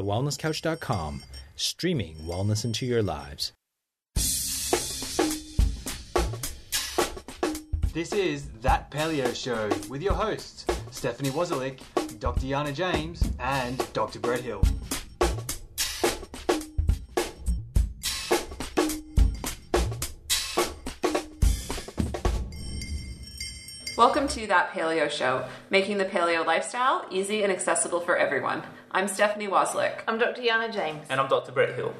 thewellnesscouch.com, streaming wellness into your lives. This is That Paleo Show with your hosts, Stephanie Wozalik, Dr. Yana James, and Dr. Brett Hill. Welcome to That Paleo Show, making the paleo lifestyle easy and accessible for everyone. I'm Stephanie Wozlik. I'm Dr. Yana James. And I'm Dr. Brett Hill.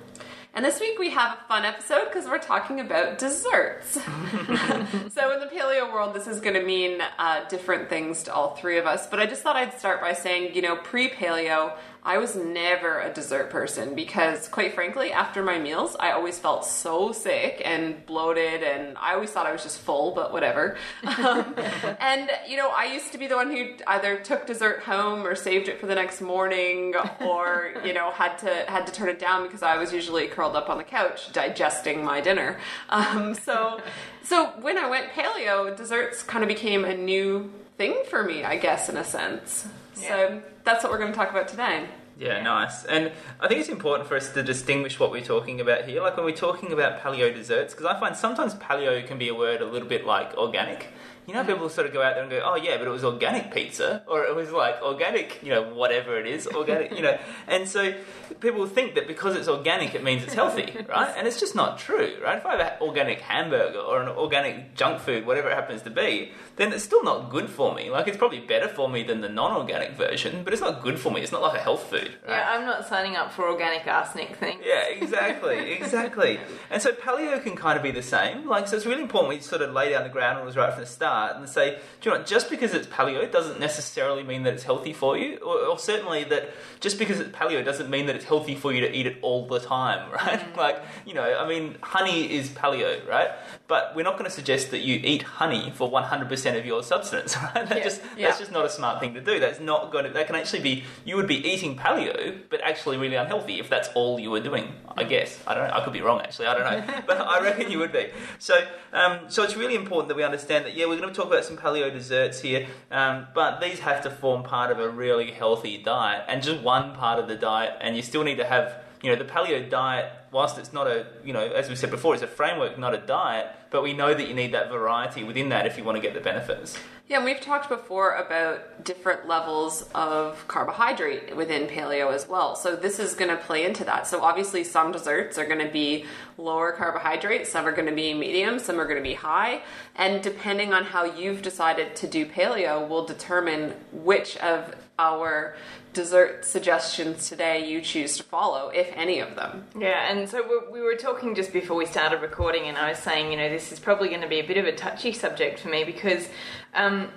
And this week we have a fun episode because we're talking about desserts. so, in the paleo world, this is going to mean uh, different things to all three of us. But I just thought I'd start by saying, you know, pre paleo, I was never a dessert person because, quite frankly, after my meals, I always felt so sick and bloated, and I always thought I was just full, but whatever. Um, and, you know, I used to be the one who either took dessert home or saved it for the next morning or, you know, had to, had to turn it down because I was usually curled up on the couch digesting my dinner. Um, so, so when I went paleo, desserts kind of became a new thing for me, I guess, in a sense. So that's what we're going to talk about today. Yeah, nice. And I think it's important for us to distinguish what we're talking about here. Like when we're talking about paleo desserts, because I find sometimes paleo can be a word a little bit like organic. You know, people sort of go out there and go, oh, yeah, but it was organic pizza, or it was like organic, you know, whatever it is, organic, you know. And so people think that because it's organic, it means it's healthy, right? And it's just not true, right? If I have an organic hamburger or an organic junk food, whatever it happens to be, then it's still not good for me. Like, it's probably better for me than the non organic version, but it's not good for me. It's not like a health food, right? Yeah, I'm not signing up for organic arsenic things. Yeah, exactly, exactly. And so paleo can kind of be the same. Like, so it's really important we sort of lay down the ground rules right from the start and say, do you know just because it's paleo doesn't necessarily mean that it's healthy for you, or, or certainly that just because it's paleo doesn't mean that it's healthy for you to eat it all the time, right? Mm. Like, you know, I mean, honey is paleo, right? But we're not going to suggest that you eat honey for 100% of your substance, right? That Yeah, just, yeah. That's just not a smart thing to do. That's not going to, that can actually be, you would be eating paleo, but actually really unhealthy if that's all you were doing, I guess. I don't know. I could be wrong, actually. I don't know. but I reckon you would be. So, um, so it's really important that we understand that, yeah, we're going to talk about some paleo desserts here, um, but these have to form part of a really healthy diet and just one part of the diet, and you still need to have, you know, the paleo diet, whilst it's not a, you know, as we said before, it's a framework, not a diet, but we know that you need that variety within that if you want to get the benefits. Yeah, and we've talked before about different levels of carbohydrate within paleo as well. So this is going to play into that. So obviously, some desserts are going to be lower carbohydrate, some are going to be medium, some are going to be high. And depending on how you've decided to do paleo, will determine which of our dessert suggestions today you choose to follow, if any of them. Yeah, and so we, we were talking just before we started recording, and I was saying, you know, this is probably going to be a bit of a touchy subject for me because um,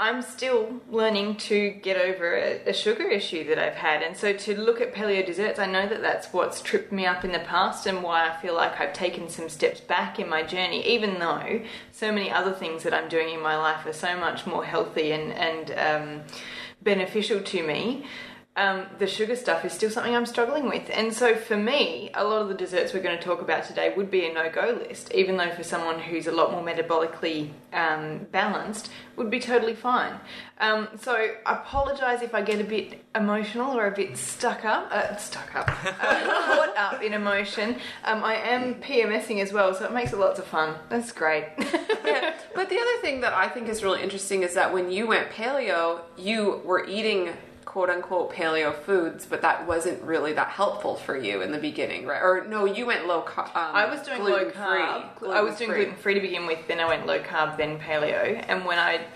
I'm still learning to get over a, a sugar issue that I've had. And so to look at paleo desserts, I know that that's what's tripped me up in the past and why I feel like I've taken some steps back in my journey, even though so many other things that I'm doing in my life are so much more healthy and, and um, beneficial to me. Um, the sugar stuff is still something I'm struggling with. And so for me, a lot of the desserts we're going to talk about today would be a no go list, even though for someone who's a lot more metabolically um, balanced, would be totally fine. Um, so I apologize if I get a bit emotional or a bit stuck up, uh, stuck up, uh, caught up in emotion. Um, I am PMSing as well, so it makes it lots of fun. That's great. yeah. But the other thing that I think is really interesting is that when you went paleo, you were eating quote unquote paleo foods, but that wasn't really that helpful for you in the beginning, right? Or no, you went low carb. Um, I was doing low carb. I was doing gluten free to begin with. Then I went low carb, then paleo. And when I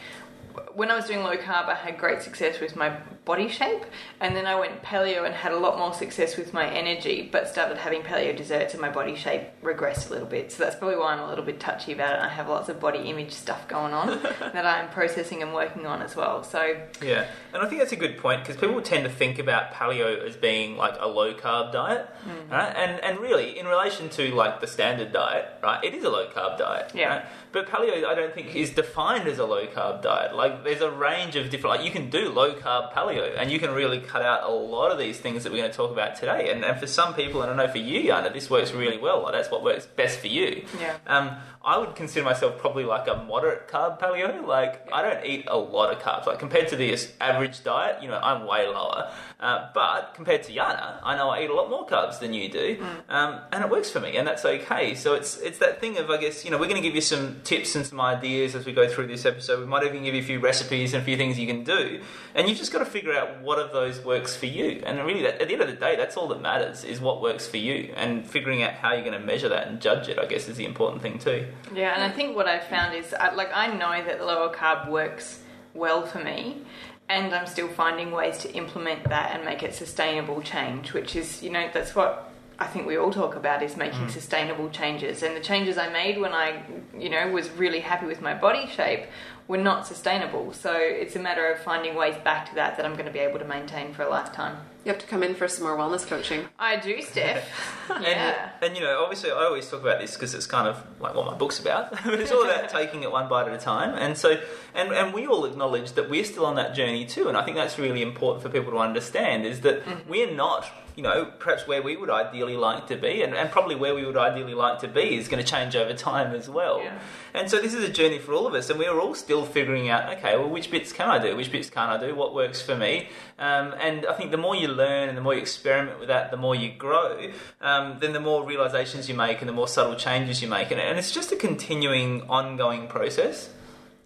when I was doing low carb, I had great success with my body shape, and then I went paleo and had a lot more success with my energy, but started having paleo desserts and my body shape regressed a little bit. So that's probably why I'm a little bit touchy about it. I have lots of body image stuff going on that I'm processing and working on as well. So Yeah, and I think that's a good point because people tend to think about paleo as being like a low carb diet, Mm. right? And and really, in relation to like the standard diet, right, it is a low carb diet. Yeah. Right? But paleo, I don't think is defined as a low carb diet. Like there's a range of different. Like you can do low carb paleo, and you can really cut out a lot of these things that we're going to talk about today. And, and for some people, and I know for you, Yana, this works really well. Like that's what works best for you. Yeah. Um, I would consider myself probably like a moderate carb paleo. Like I don't eat a lot of carbs. Like compared to the average diet, you know, I'm way lower. Uh, but compared to Yana, I know I eat a lot more carbs than you do, um, and it works for me, and that's okay. So it's it's that thing of I guess you know we're going to give you some tips and some ideas as we go through this episode. We might even give you a few recipes and a few things you can do, and you've just got to figure out what of those works for you. And really, that, at the end of the day, that's all that matters is what works for you, and figuring out how you're going to measure that and judge it. I guess is the important thing too. Yeah, and I think what I've found is, uh, like, I know that the lower carb works well for me, and I'm still finding ways to implement that and make it sustainable change, which is, you know, that's what I think we all talk about is making mm. sustainable changes. And the changes I made when I, you know, was really happy with my body shape were not sustainable. So it's a matter of finding ways back to that that I'm going to be able to maintain for a lifetime. You have to come in for some more wellness coaching. I do, Steph. And, yeah. and you know, obviously, I always talk about this because it's kind of like what my book's about. but it's all about taking it one bite at a time. And so, and and we all acknowledge that we're still on that journey too. And I think that's really important for people to understand is that Mm-hmm. we're not. You know, perhaps where we would ideally like to be, and, and probably where we would ideally like to be is going to change over time as well. Yeah. And so this is a journey for all of us, and we're all still figuring out, okay, well, which bits can I do? Which bits can't I do? What works for me? Um, and I think the more you learn and the more you experiment with that, the more you grow, um, then the more realizations you make and the more subtle changes you make. And, and it's just a continuing, ongoing process.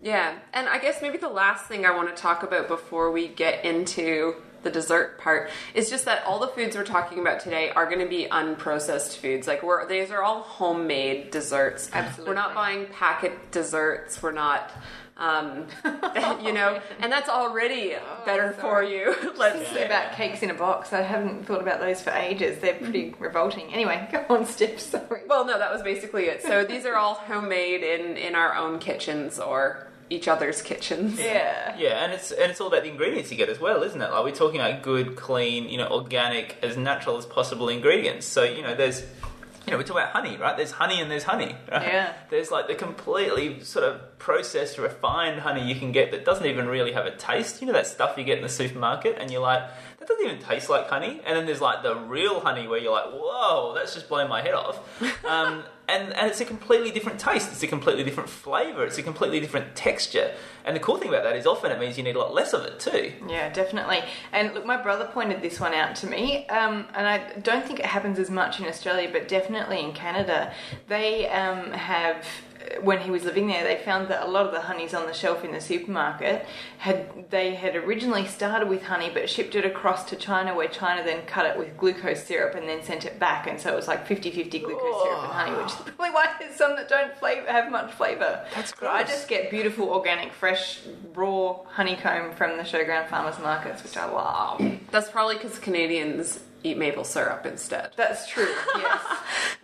Yeah, and I guess maybe the last thing I want to talk about before we get into the dessert part is just that all the foods we're talking about today are going to be unprocessed foods. Like we're these are all homemade desserts. Absolutely. We're not buying packet desserts. We're not um, you know, and that's already better for you. Let's Thinking say. about cakes in a box. I haven't thought about those for ages. They're pretty revolting. Anyway, go on, Steph. Sorry. Well, no, that was basically it. So these are all homemade in in our own kitchens or each other's kitchens. Yeah. Yeah, and it's and it's all about the ingredients you get as well, isn't it? Like we're talking about good, clean, you know, organic, as natural as possible ingredients. So you know, there's, you know, we talk about honey, right? There's honey and there's honey. Right? Yeah. There's like the completely sort of processed, refined honey you can get that doesn't even really have a taste. You know that stuff you get in the supermarket, and you're like, that doesn't even taste like honey. And then there's like the real honey where you're like, whoa, that's just blowing my head off. Um, and and it's a completely different taste. It's a completely different flavour. It's a completely different texture. And the cool thing about that is often it means you need a lot less of it too. Yeah, definitely. And look, my brother pointed this one out to me, um, and I don't think it happens as much in Australia, but definitely in Canada. They um, have, when he was living there, they found that a lot of the honeys on the shelf in the supermarket had they had originally started with honey, but shipped it across to China, where China then cut it with glucose syrup and then sent it back, and so it was like 50-50 glucose syrup and honey, which is probably why there's some that don't flavor, have much flavour. That's I just get beautiful, organic, fresh, raw honeycomb from the showground farmers markets, which I love. That's probably because Canadians eat maple syrup instead. That's true. Yes,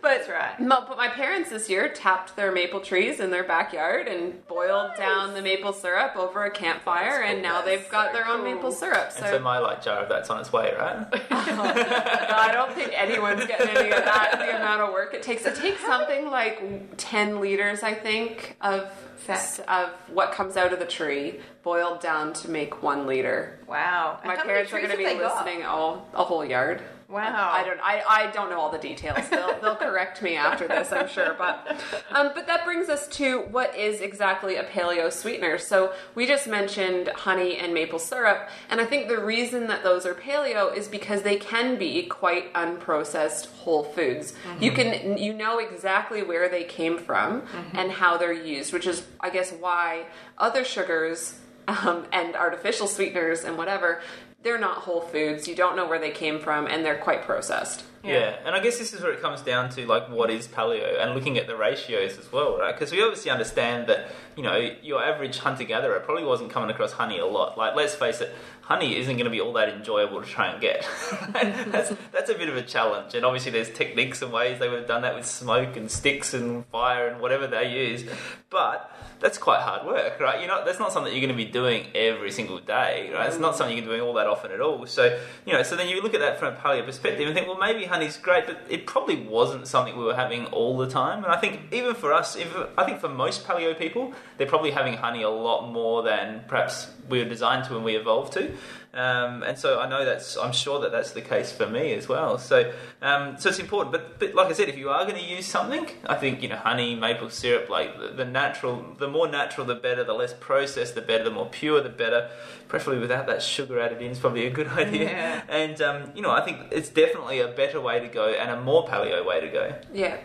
but, that's right. No, but my parents this year tapped their maple trees in their backyard and boiled down the maple syrup over a campfire, and now they've got their own maple syrup. And so my like jar of that's on its way, right? I don't think anyone's getting any of that. The amount of work it takes. It takes something like ten liters, I think, of Sap. of what comes out of the tree boiled down to make one liter. Wow. My parents are going to be listening. all a whole yard. Wow. I don't. I, I don't know all the details. They'll, they'll correct me after this, I'm sure. But um, but that brings us to what is exactly a paleo sweetener. So we just mentioned honey and maple syrup, and I think the reason that those are paleo is because they can be quite unprocessed whole foods. You can you know exactly where they came from and how they're used, which is I guess why other sugars um, and artificial sweeteners and whatever. They're not whole foods. You don't know where they came from, and they're quite processed. Yeah. and I guess this is where it comes down to like what is paleo and looking at the ratios as well, right? Because we obviously understand that you know your average hunter gatherer probably wasn't coming across honey a lot. Like let's face it, honey isn't going to be all that enjoyable to try and get. that's that's a bit of a challenge, and obviously there's techniques and ways they would have done that with smoke and sticks and fire and whatever they use, but. That's quite hard work, right? You know, that's not something you're going to be doing every single day, right? It's not something you're doing all that often at all. So, you know, so then you look at that from a paleo perspective and think, well, maybe honey's great, but it probably wasn't something we were having all the time. And I think even for us, if, I think for most paleo people, they're probably having honey a lot more than perhaps we were designed to and we evolved to. Um, and so I know that's, I'm sure that that's the case for me as well. So, um, so it's important. But, but like I said, if you are going to use something, I think you know, honey, maple syrup, like the, the natural, the more natural, the better. The less processed, the better. The more pure, the better. Preferably without that sugar added in is probably a good idea. Yeah. And um, you know, I think it's definitely a better way to go and a more paleo way to go. Yeah.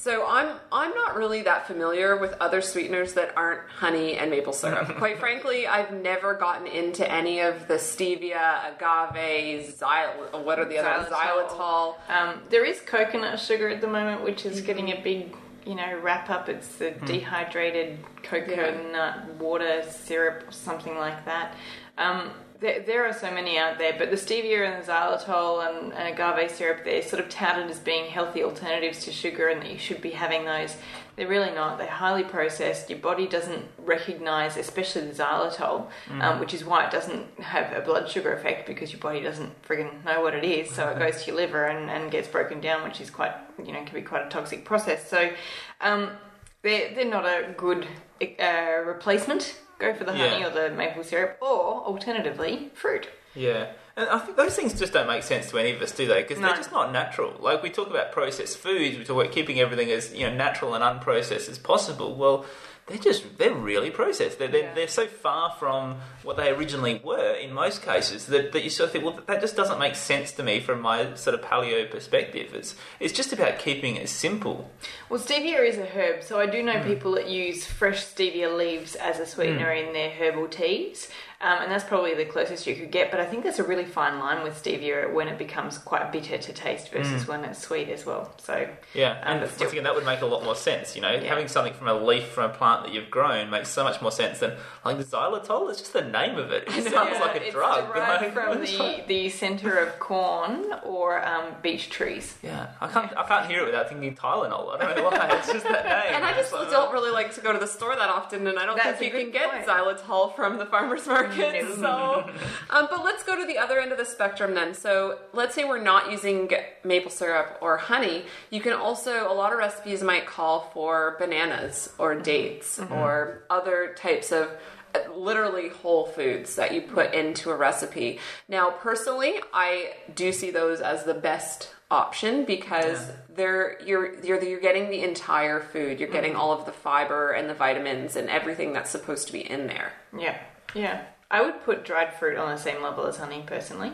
So I'm I'm not really that familiar with other sweeteners that aren't honey and maple syrup. Quite frankly, I've never gotten into any of the stevia, agave, xyl. What are the other Xylitol. xylitol? Um, there is coconut sugar at the moment, which is getting a big, you know, wrap up. It's the dehydrated coconut water syrup or something like that. Um, there, there are so many out there, but the stevia and the xylitol and, and agave syrup, they're sort of touted as being healthy alternatives to sugar and that you should be having those. They're really not. They're highly processed. Your body doesn't recognize, especially the xylitol, um, which is why it doesn't have a blood sugar effect because your body doesn't friggin' know what it is. So it goes to your liver and, and gets broken down, which is quite, you know, can be quite a toxic process. So um, they're, they're not a good uh, replacement. Go for the honey Yeah. or the maple syrup, or alternatively, fruit. Yeah. And I think those things just don't make sense to any of us, do they? Because No. they're just not natural. Like we talk about processed foods, we talk about keeping everything as you know natural and unprocessed as possible. Well, they're just they're really processed. They're they're, Yeah. they're so far from what they originally were in most cases that, that you sort of think, well, that just doesn't make sense to me from my sort of paleo perspective. It's it's just about keeping it simple. Well, stevia is a herb, so I do know people that use fresh stevia leaves as a sweetener in their herbal teas, um, and that's probably the closest you could get. But I think there's a really fine line with stevia when it becomes quite bitter to taste versus when it's sweet as well. So Yeah, Um, and once again, that would make a lot more sense. You know, Yeah. having something from a leaf from a plant that you've grown makes so much more sense than like xylitol. It's just the name of it. It sounds Yeah, like a it's drug. derived Like, from the, like- the center of corn or um, beech trees. yeah, I can't. I can't hear it without thinking Tylenol. I don't know why. It's just that name. And I just It's like, don't really like to go to the store that often, and I don't That's think you can get point. xylitol from the farmer's market. No. So, um, but let's go to the other end of the spectrum then. So, let's say we're not using maple syrup or honey. You can also, a lot of recipes might call for bananas or dates or other types of uh, literally whole foods that you put into a recipe. Now, personally, I do see those as the best option because they're you're you're you're getting the entire food. You're getting all of the fiber and the vitamins and everything that's supposed to be in there. Yeah, yeah. I would put dried fruit on the same level as honey personally.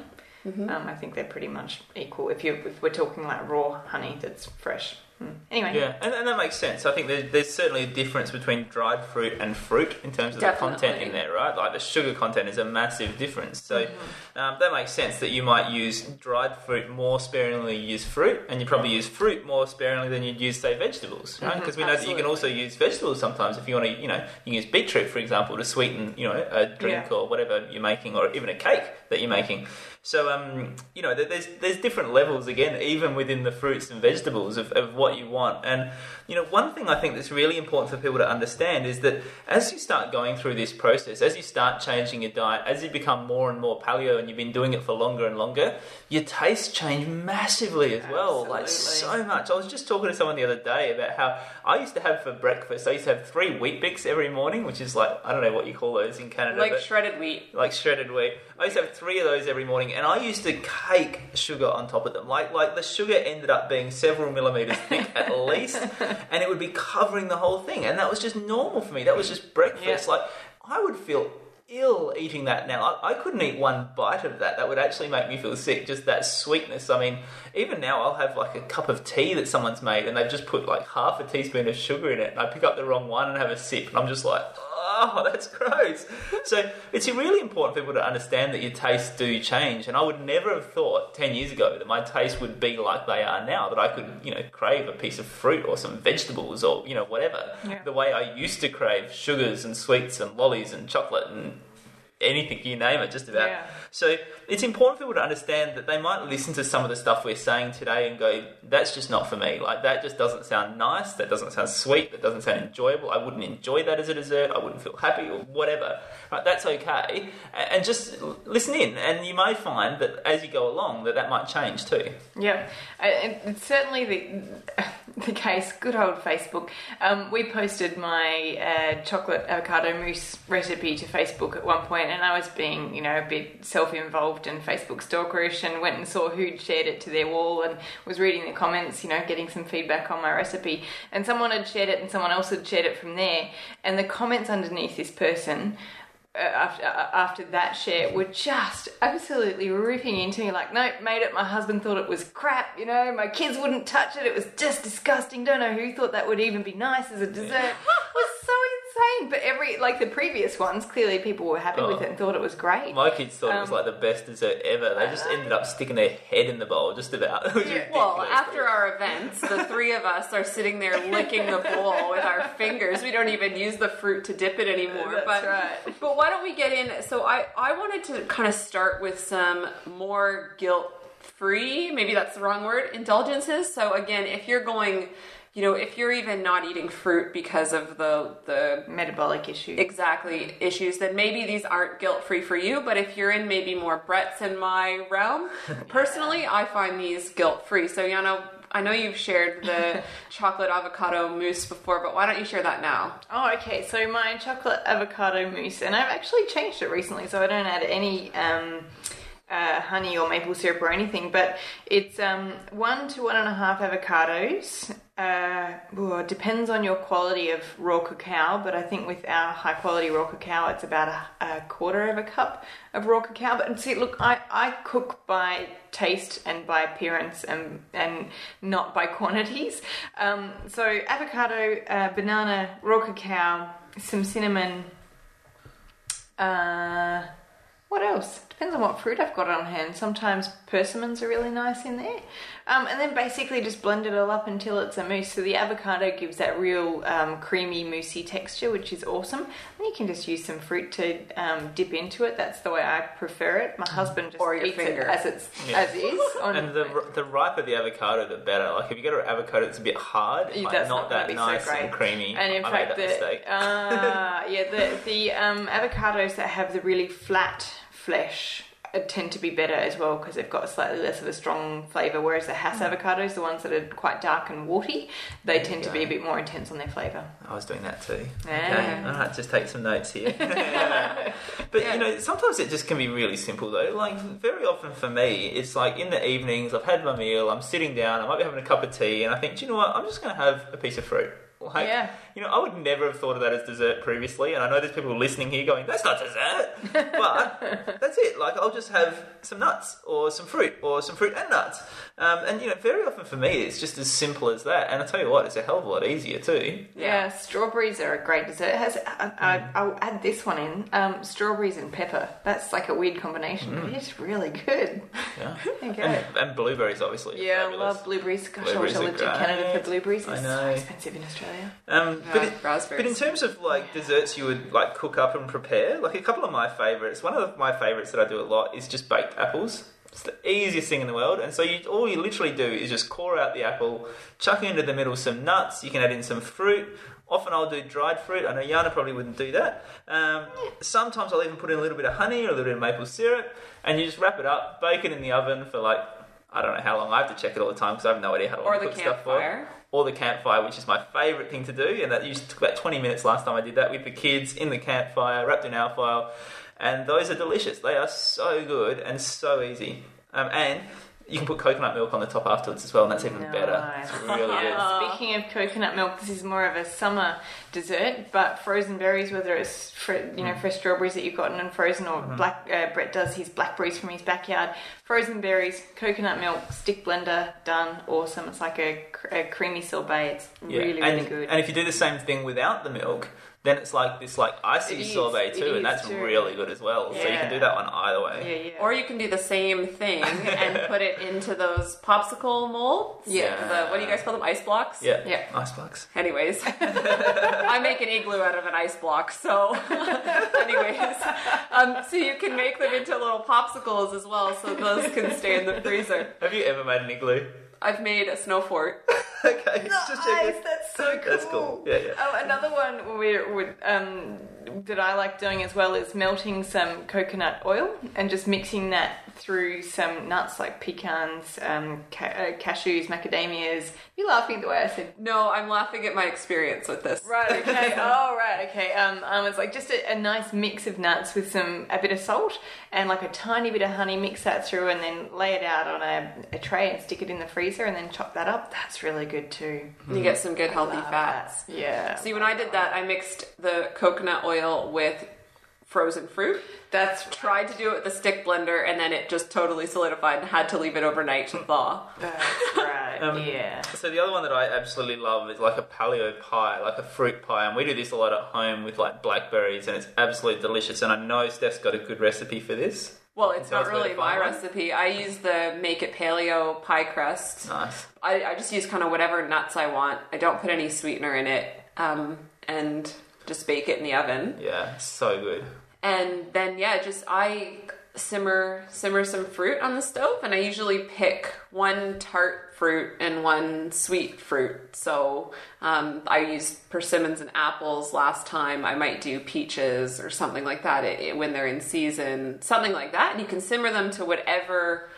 Um, I think they're pretty much equal if you if we're talking like raw honey that's fresh. Mm. Anyway, Yeah, and, and that makes sense. I think there's, there's certainly a difference between dried fruit and fruit in terms of the content in there, right? Like the sugar content is a massive difference. So um, that makes sense that you might use dried fruit more sparingly than you use fruit, and you probably use fruit more sparingly than you'd use, say, vegetables, right? Because we know that you can also use vegetables sometimes if you want to, you know, you can use beetroot, for example, to sweeten, you know, a drink Yeah. or whatever you're making, or even a cake that you're making. So, um, you know, there's there's different levels again, even within the fruits and vegetables of, of what you want. And you know, one thing I think that's really important for people to understand is that as you start going through this process, as you start changing your diet, as you become more and more paleo, and you've been doing it for longer and longer, your tastes change massively as well. Like so much. I was just talking to someone the other day about how I used to have for breakfast. I used to have three Weet-Bix every morning, which is like I don't know what you call those in Canada, Like shredded wheat. like shredded wheat. I used to have three of those every morning, and I used to cake sugar on top of them. Like like the sugar ended up being several millimeters thick at least, and it would be covering the whole thing. And that was just normal for me. That was just breakfast. Yeah. Like I would feel ill eating that now. I, I couldn't eat one bite of that. That would actually make me feel sick. Just that sweetness. I mean, even now I'll have like a cup of tea that someone's made, and they've just put like half a teaspoon of sugar in it, and I pick up the wrong one and have a sip, and I'm just like. Oh, Oh, that's gross. So it's really important for people to understand that your tastes do change. And I would never have thought 10 years ago that my tastes would be like they are now, that I could, you know, crave a piece of fruit or some vegetables or, you know, whatever. Yeah. The way I used to crave sugars and sweets and lollies and chocolate and anything you name it, just about. Yeah. So it's important for people to understand that they might listen to some of the stuff we're saying today and go, "That's just not for me. Like that just doesn't sound nice. That doesn't sound sweet. That doesn't sound enjoyable. I wouldn't enjoy that as a dessert. I wouldn't feel happy or whatever." Right? That's okay, and just listen in, and you may find that as you go along, that that might change too. Yeah, and it's certainly the the case. Good old Facebook. Um, we posted my uh, chocolate avocado mousse recipe to Facebook at one point, and I was being, you know, a bit self-involved and Facebook stalkerish, and went and saw who'd shared it to their wall, and was reading the comments, you know, getting some feedback on my recipe. And someone had shared it, and someone else had shared it from there, and the comments underneath this person uh, after uh, after that share were just absolutely ripping into me like nope made it. My husband thought it was crap you know. My kids wouldn't touch it. It was just disgusting. Don't know who thought that would even be nice as a dessert it was so insane but every like the previous ones clearly people were happy with Oh. it and thought it was great My kids thought it was Um, like the best dessert ever. They just ended up sticking their head in the bowl, just about. It was Yeah. Well, after our events, the three of us are sitting there licking the bowl with our fingers. We don't even use the fruit to dip it anymore. That's but, right. But why don't we get in? So I, I wanted to kind of start with some more guilt free, maybe that's the wrong word, indulgences. So again, if you're going, you know, if you're even not eating fruit because of the the metabolic issues, exactly issues, then maybe these aren't guilt free for you. But if you're in maybe more Brett's in my realm, personally, I find these guilt free. So, Yana, I know you've shared the chocolate avocado mousse before, but why don't you share that now? Oh, okay. So my chocolate avocado mousse, and I've actually changed it recently, so I don't add any um, uh, honey or maple syrup or anything. But it's um, one to one and a half avocados. Uh, well, it depends on your quality of raw cacao, but I think with our high quality raw cacao, it's about a, a quarter of a cup of raw cacao. But see, look, I, I cook by taste and by appearance and and not by quantities. Um, so avocado, uh, banana, raw cacao, some cinnamon. Uh, what else? Depends on what fruit I've got on hand. Sometimes persimmons are really nice in there. Um, and then basically just blend it all up until it's a mousse. So the avocado gives that real um, creamy, moussey texture, which is awesome. And you can just use some fruit to um, dip into it. That's the way I prefer it. My husband just Or eats finger. it as it's Yeah. as is. On, And the the riper the avocado, the better. Like if you get an avocado that's a bit hard, Yeah, like that's not, not that be so nice great. and creamy. And in I fact, made that mistake. the uh, yeah, the the um, avocados that have the really flat flesh uh, tend to be better as well because they've got slightly less of a strong flavour. Whereas the Hass avocados, the ones that are quite dark and warty, they tend to be a bit more intense on their flavour. I was doing that too. Yeah. Okay, all right, just take some notes here. but you know, sometimes it just can be really simple though. Like very often for me, it's like in the evenings, I've had my meal, I'm sitting down, I might be having a cup of tea, and I think, do you know what? I'm just going to have a piece of fruit. Like, Yeah. you know, I would never have thought of that as dessert previously, and I know there's people listening here going, "That's not dessert," but that's it. Like, I'll just have some nuts or some fruit or some fruit and nuts, um, and you know, very often for me, it's just as simple as that. And I tell you what, it's a hell of a lot easier too. Yeah, strawberries are a great dessert. It has I, I, Mm. I'll add this one in: um, strawberries and pepper. That's like a weird combination, Mm. but it's really good. Yeah, and, and blueberries obviously. Yeah, I love blueberries. Gosh, Blueberries I wish I lived in Canada for blueberries. I It's know. so expensive in Australia. Um, but, Yeah, it- raspberries. but in terms of like desserts, you would like cook up and prepare. Like a couple of my favorites. One of my favorites that I do a lot is just baked apples. It's the easiest thing in the world, and so you, all you literally do is just core out the apple, chuck into the middle some nuts. You can add in some fruit. Often I'll do dried fruit. I know Yana probably wouldn't do that. Um, sometimes I'll even put in a little bit of honey or a little bit of maple syrup, and you just wrap it up, bake it in the oven for like I don't know how long. I have to check it all the time because I have no idea how long Or to the cook stuff for campfire. or the campfire, which is my favourite thing to do. And that used to took about 20 minutes last time I did that with the kids in the campfire, wrapped in alfoil. And those are delicious. They are so good and so easy. Um, and you can put coconut milk on the top afterwards as well, and that's even better. It's really good. Speaking of coconut milk, this is more of a summer dessert, but frozen berries, whether it's fr- you know fresh strawberries that you've gotten and frozen, or black uh, Brett does his blackberries from his backyard. Frozen berries, coconut milk, stick blender, done, awesome. It's like a, cr- a creamy sorbet. It's Yeah. really and, really good. And if you do the same thing without the milk, then it's like this like icy It is, sorbet too, and that's too. really good as well. So you can do that one either way. Yeah, yeah. Or you can do the same thing and put it into those popsicle molds. Yeah. The, what do you guys call them? Ice blocks? Yeah, Yeah. ice blocks. Anyways, I make an igloo out of an ice block. So, anyways, um, so you can make them into little popsicles as well, so those can stay in the freezer. Have you ever made an igloo? I've made a snow fort. okay, just check Nice, that's so cool. That's cool. Yeah, yeah. Oh, another one we would um, that I like doing as well is melting some coconut oil and just mixing that through some nuts like pecans, um, ca- uh, cashews, macadamias. You're laughing the way I said No, I'm laughing at my experience with this. Right. Okay. oh, right. Okay. Um, um, it's like just a, a nice mix of nuts with some a bit of salt and like a tiny bit of honey. Mix that through and then lay it out on a, a tray and stick it in the freezer and then chop that up. That's really good too. You get some good healthy fats. that. Yeah. See, when I did that, I mixed the coconut oil with frozen fruit. That's Tried to do it with the stick blender, and then it just totally solidified and had to leave it overnight to thaw. That's right. Um, yeah. So the other one that I absolutely love is like a paleo pie, like a fruit pie, and we do this a lot at home with like blackberries, and it's absolutely delicious. And I know Steph's got a good recipe for this. Well, it's not us where to really my find one. recipe. I use the Make It Paleo pie crust. Nice. I, I just use kind of whatever nuts I want. I don't put any sweetener in it, um, and just bake it in the oven. Yeah, so good. And then yeah, just I simmer simmer some fruit on the stove, and I usually pick one tart fruit and one sweet fruit. So um, I used persimmons and apples last time. I might do peaches or something like that it- when they're in season, something like that. And you can simmer them to whatever.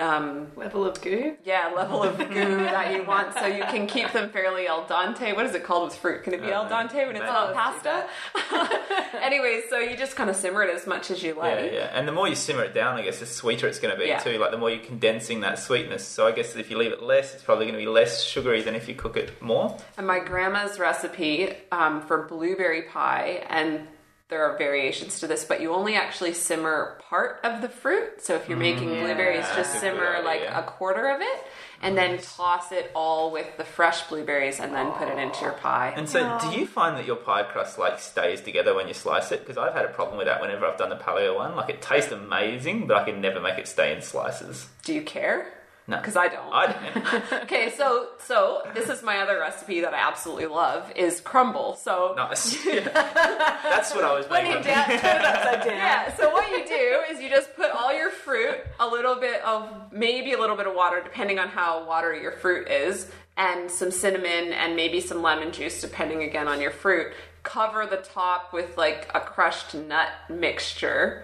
Um, Level of goo. yeah, level of goo that you want, so you can keep them fairly al dente. What is it called with fruit? Can it be Uh, al dente when it's not pasta? Anyways, so you just kind of simmer it as much as you Yeah, like. yeah. And the more you simmer it down, I guess, the sweeter it's going to be Yeah. too. Like the more you're condensing that sweetness. So I guess if you leave it less, it's probably going to be less sugary than if you cook it more. And my grandma's recipe um, for blueberry pie, and there are variations to this, but you only actually simmer part of the fruit. So if you're making mm, blueberries, just a good simmer like idea. a quarter of it, and then toss it all with the fresh blueberries, and then put it into your pie. And so, do you find that your pie crust like stays together when you slice it? Because I've had a problem with that whenever I've done the paleo one. Like it tastes amazing, but I can never make it stay in slices. Do you care? No, Because I don't. I don't. Okay, so so this is my other recipe that I absolutely love is crumble. So nice. Yeah. That's what I was When making. in doubt, turn it upside down. yeah, so what you do is you just put all your fruit, a little bit of maybe a little bit of water, depending on how watery your fruit is, and some cinnamon and maybe some lemon juice, depending again on your fruit. Cover the top with like a crushed nut mixture.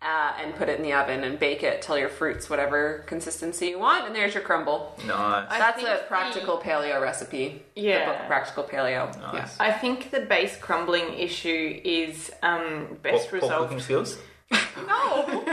Uh, and put it in the oven and bake it till your fruit's whatever consistency you want, and there's your crumble. Nice. I That's think a the- practical paleo recipe. Yeah. The book Practical Paleo. Nice. I think the base crumbling issue is um, best poor resolved cooking skills. No.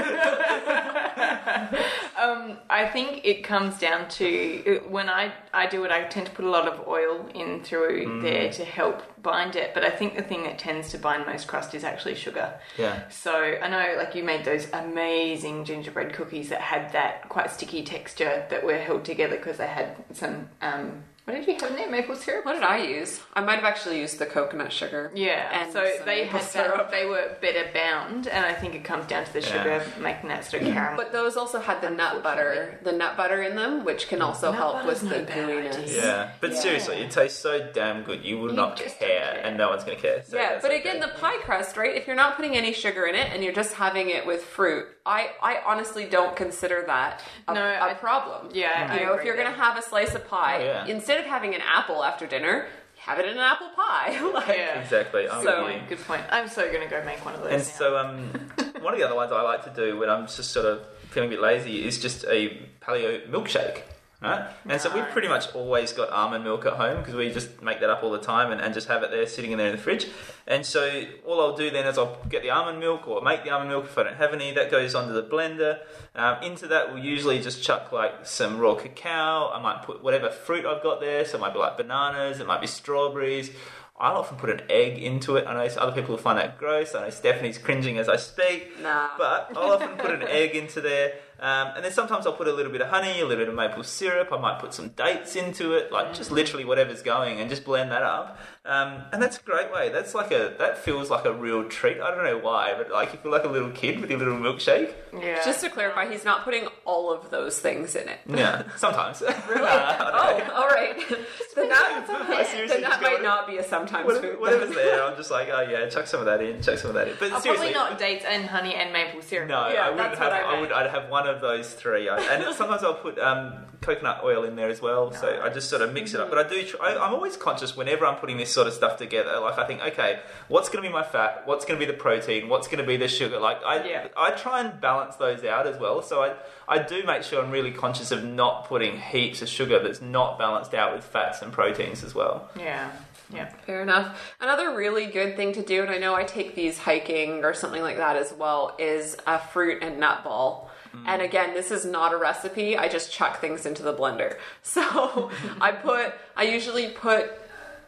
I think it comes down to when I, I do it, I tend to put a lot of oil in through there to help bind it. But I think the thing that tends to bind most crust is actually sugar. Yeah. So I know, like you made those amazing gingerbread cookies that had that quite sticky texture that were held together because they had some. Um, what did you have in there? Maple syrup. What did I use? I might have actually used the coconut sugar. Yeah, And so they had syrup. that, they were better bound, and I think it comes down to the sugar making that sort of caramel. But those also had the nut butter, the nut butter in them, which can also Nut help butter's with the not a bad gooiness. idea. Yeah, but Yeah. seriously, it tastes so damn good. You will You not just care, don't care. and no one's going to care. So Yeah, that's but okay. again, the pie crust, right? If you're not putting any sugar in it and you're just having it with fruit, I, I honestly don't consider that a, No, a I- problem. Yeah, I you know, if you're there. going to have a slice of pie, Oh, yeah. instead of having an apple after dinner, have it in an apple pie. like, Yeah. exactly. I'm So- with you. Good point. I'm so going to go make one of those. And now. so, um, one of the other ones I like to do when I'm just sort of feeling a bit lazy is just a paleo milkshake. Right? And so we've pretty much always got almond milk at home because we just make that up all the time and, and just have it there sitting in there in the fridge. And so all I'll do then is I'll get the almond milk or make the almond milk if I don't have any. That goes onto the blender. Um, into that we'll usually just chuck like some raw cacao. I might put whatever fruit I've got there. So it might be like bananas, it might be strawberries. I'll often put an egg into it. I know other people will find that gross. I know Stephanie's cringing as I speak. Nah. But I'll often put an egg into there. Um, and then sometimes I'll put a little bit of honey, a little bit of maple syrup. I might put some dates into it, like just literally whatever's going, and just blend that up. Um, and that's a great way. That's like a that feels like a real treat. I don't know why, but like you feel like a little kid with your little milkshake. Yeah. Just to clarify, he's not putting all of those things in it. Yeah, sometimes. Really? oh, all right. then that, I seriously then that just go, might not be a sometimes Whatever, food. whatever's there, I'm just like, oh yeah, chuck some of that in, chuck some of that in. But Oh, seriously, probably not dates and honey and maple syrup. No, Yeah, I would that's have. what I I, would. I'd have one of those three, I- and sometimes I'll put um, coconut oil in there as well. So I just sort of mix it up. But I do. Tr- I, I'm always conscious whenever I'm putting this sort of stuff together. Like I think, okay, what's going to be my fat? What's going to be the protein? What's going to be the sugar? Like I, Yeah. I try and balance those out as well. So I, I do make sure I'm really conscious of not putting heaps of sugar that's not balanced out with fats and proteins as well. Yeah. Yeah. Fair enough. Another really good thing to do, and I know I take these hiking or something like that as well, is a fruit and nut ball. Mm. And again, this is not a recipe. I just chuck things into the blender. So I put, I usually put,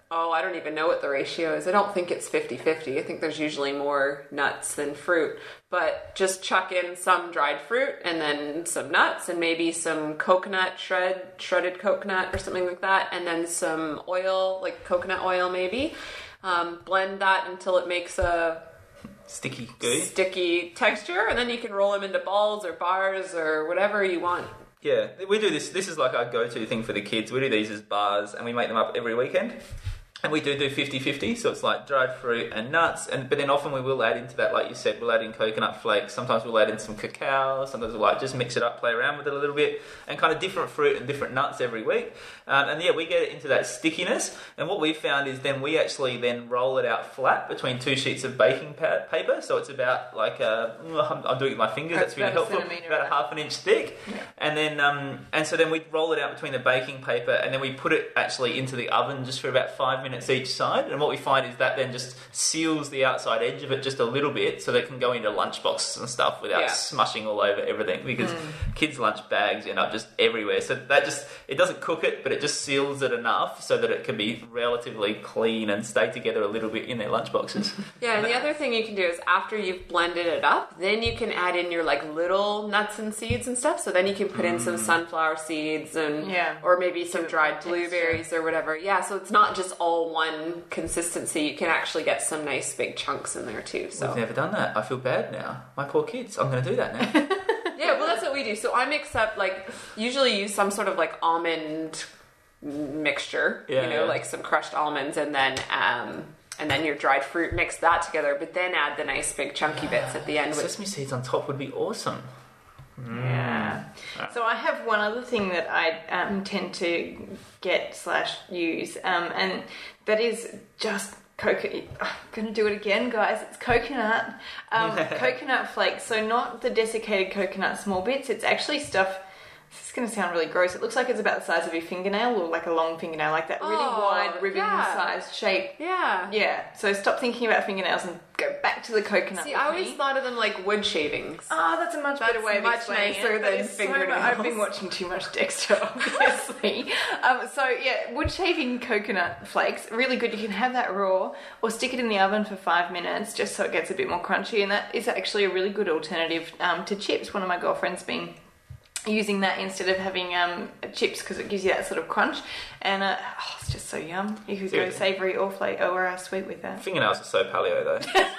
oh, I don't even know what the ratio is. I don't think it's 50 50. I think there's usually more nuts than fruit. But just chuck in some dried fruit and then some nuts and maybe some coconut shred, shredded coconut or something like that, and then some oil, like coconut oil maybe. Um, blend that until it makes a Sticky sticky texture, and then you can roll them into balls or bars or whatever you want. Yeah, we do this. This is like our go-to thing for the kids. We do these as bars, and we make them up every weekend. And we do do 50-50, so it's like dried fruit and nuts. And but then often we will add into that, like you said, we'll add in coconut flakes. Sometimes we'll add in some cacao. Sometimes we'll like just mix it up, play around with it a little bit, and kind of different fruit and different nuts every week. Um, and yeah, we get it into that stickiness. And what we found is then we actually then roll it out flat between two sheets of baking pa- paper. So it's about like a, I'm, I'm doing it with my fingers. That's, That's really helpful. About a half an inch thick, and then um, and so then we roll it out between the baking paper, and then we put it actually into the oven just for about five minutes each side. And what we find is that then just seals the outside edge of it just a little bit, so they can go into lunchboxes and stuff without Yeah. smushing all over everything. Because hmm. kids' lunch bags end up just everywhere. So that just it doesn't cook it, but it just seals it enough so that it can be relatively clean and stay together a little bit in their lunchboxes. Yeah, and the other thing you can do is after you've blended it up, then you can add in your like little nuts and seeds and stuff. So then you can put in some mm. sunflower seeds and Yeah. or maybe some dried blueberries or whatever. Yeah, so it's not just all one consistency. You can actually get some nice big chunks in there too. So I've never done that. I feel bad now. My poor kids. I'm going to do that now. yeah, well that's what we do. So I mix up like usually use some sort of like almond mixture, Yeah, you know, yeah. like some crushed almonds and then um and then your dried fruit mix that together, but then add the nice big chunky bits at the end with Sesame seeds on top would be awesome. Yeah. So I have one other thing that I um, tend to get slash use, um, and that is just coconut. I'm gonna do it again, guys. It's coconut, um, coconut flakes. So not the desiccated coconut small bits. It's actually stuff. This is going to sound really gross. It looks like it's about the size of your fingernail, or like a long fingernail, like that really Oh, wide yeah. ribbon-sized shape. Yeah. Yeah. So stop thinking about fingernails and go back to the coconut. See, with I always me. thought of them like wood shavings. Oh, that's a much better way of much explaining nicer it. That than is so much- fingernails. I've been watching too much Dexter, obviously. um, so yeah, wood shaving coconut flakes, really good. You can have that raw, or stick it in the oven for five minutes, just so it gets a bit more crunchy. And that is actually a really good alternative um, to chips. One of my girlfriends been using that instead of having um, chips because it gives you that sort of crunch, and uh, oh, it's just so yum. You could go savoury or flake or uh, sweet with that. Fingernails are so paleo though.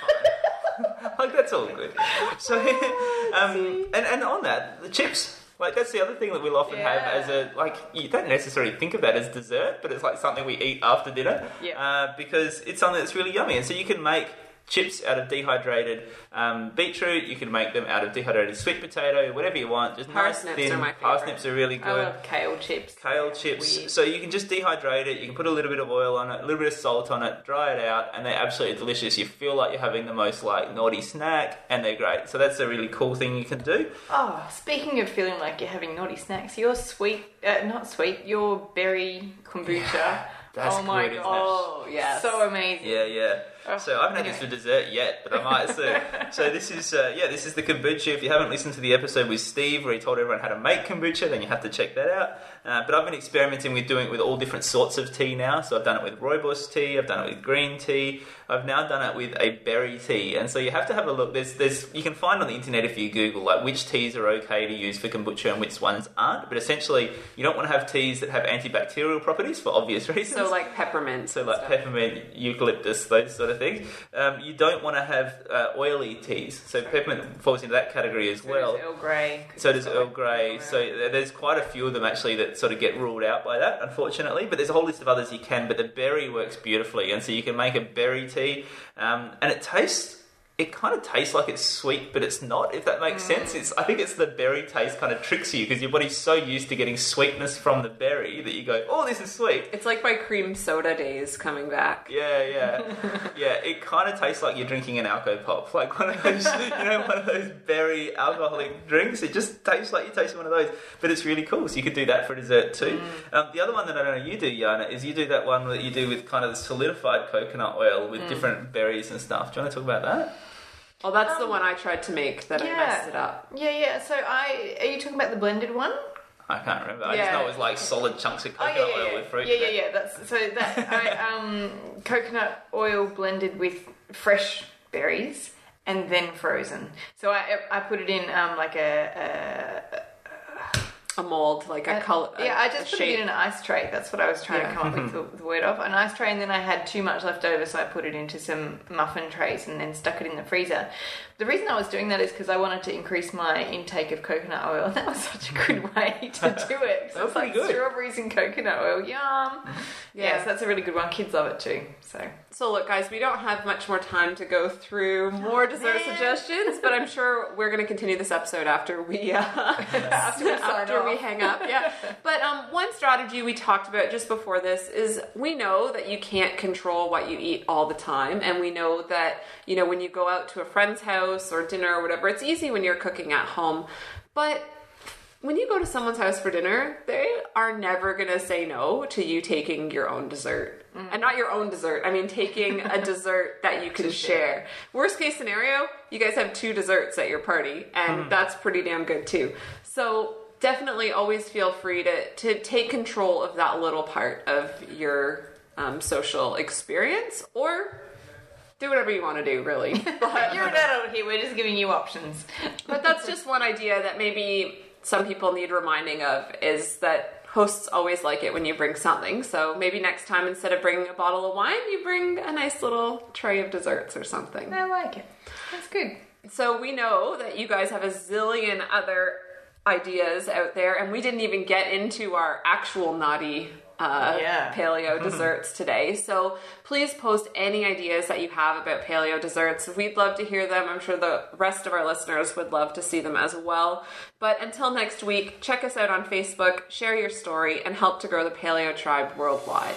Like that's all good. So, um, and and on that, the chips. Like that's the other thing that we'll often have as a like you don't necessarily think of that as dessert, but it's like something we eat after dinner. Yeah. Uh, because it's something that's really yummy, and so you can make chips out of dehydrated um, beetroot. You can make them out of dehydrated sweet potato, whatever you want. Just nice Parsnips thin. are my favourite. Parsnips are really good. I love kale chips. kale chips. Weird. So you can just dehydrate it. You can put a little bit of oil on it, a little bit of salt on it, dry it out, and they're absolutely delicious. You feel like you're having the most like naughty snack, and they're great. So that's a really cool thing you can do. Oh, speaking of feeling like you're having naughty snacks, your sweet, uh, not sweet, your berry kombucha. That's oh my good, isn't god. Oh, yes. So amazing. Yeah, yeah. so I haven't had this for dessert yet, but I might soon. so this is uh, yeah, this is the kombucha. If you haven't listened to the episode with Steve where he told everyone how to make kombucha, then you have to check that out. Uh, but I've been experimenting with doing it with all different sorts of tea now. So I've done it with rooibos tea, I've done it with green tea, I've now done it with a berry tea. And so you have to have a look. There's there's you can find on the internet if you Google like which teas are okay to use for kombucha and which ones aren't. But essentially, you don't want to have teas that have antibacterial properties for obvious reasons. So like peppermint. So like stuff. peppermint, eucalyptus, those sort of things. Um, you don't want to have uh, oily teas. So peppermint falls into that category as So well. does Earl Grey. So does Earl Grey. So there's quite a few of them actually that sort of get ruled out by that, unfortunately. But there's a whole list of others you can. But the berry works beautifully, and so you can make a berry tea, um, and it tastes. It kind of tastes like it's sweet, but it's not. If that makes mm. sense, it's. I think it's the berry taste kind of tricks you because your body's so used to getting sweetness from the berry that you go, "Oh, this is sweet." It's like my cream soda days coming back. Yeah, yeah, yeah. It kind of tastes like you're drinking an alco pop, like one of those, you know, one of those berry alcoholic drinks. It just tastes like you're tasting one of those, but it's really cool. So you could do that for dessert too. Mm. Um, the other one that I don't know you do, Yana, is you do that one that you do with kind of the solidified coconut oil with mm. different berries and stuff. Do you want to talk about that? Well, that's the Um, one I tried to make that I messed it up. Yeah, yeah. So I are you talking about the blended one? I can't remember. I just Yeah. know it was like solid chunks of Oh coconut yeah, yeah, oil yeah. with fruit. yeah, yeah, yeah. That's so that I um coconut oil blended with fresh berries and then frozen. So I I put it in um like a, A mold, like a, a, color. Uh, yeah I just put shape. it in an ice tray. That's what I was trying Yeah. to come up with the, the word of an ice tray. And then I had too much left over, so I put it into some muffin trays and then stuck it in the freezer. The reason I was doing that is because I wanted to increase my intake of coconut oil. And that was such a good way to do it. So it's like good. strawberries and coconut oil. Yum. Yeah. Yeah, so that's a really good one. Kids love it too. So So look, guys, we don't have much more time to go through more dessert suggestions, but I'm sure we're going to continue this episode after we uh, After we after we hang up. Yeah. But um, one strategy we talked about just before this is we know that you can't control what you eat all the time, and we know that you know when you go out to a friend's house or dinner or whatever, it's easy when you're cooking at home, but when you go to someone's house for dinner, they are never going to say no to you taking your own dessert. And not your own dessert, I mean taking a dessert that you can share. Worst case scenario, you guys have two desserts at your party, and that's pretty damn good too. So definitely always feel free to, to take control of that little part of your um, social experience or do whatever you want to do, really. But- you're an adult here. We're just giving you options. but that's just one idea that maybe some people need reminding of is that hosts always like it when you bring something. So maybe next time instead of bringing a bottle of wine, you bring a nice little tray of desserts or something. I like it. That's good. So we know that you guys have a zillion other ideas out there, and we didn't even get into our actual naughty uh, Yeah. paleo desserts today. So please post any ideas that you have about paleo desserts. We'd love to hear them. I'm sure the rest of our listeners would love to see them as well. But until next week, check us out on Facebook, share your story, and help to grow the paleo tribe worldwide.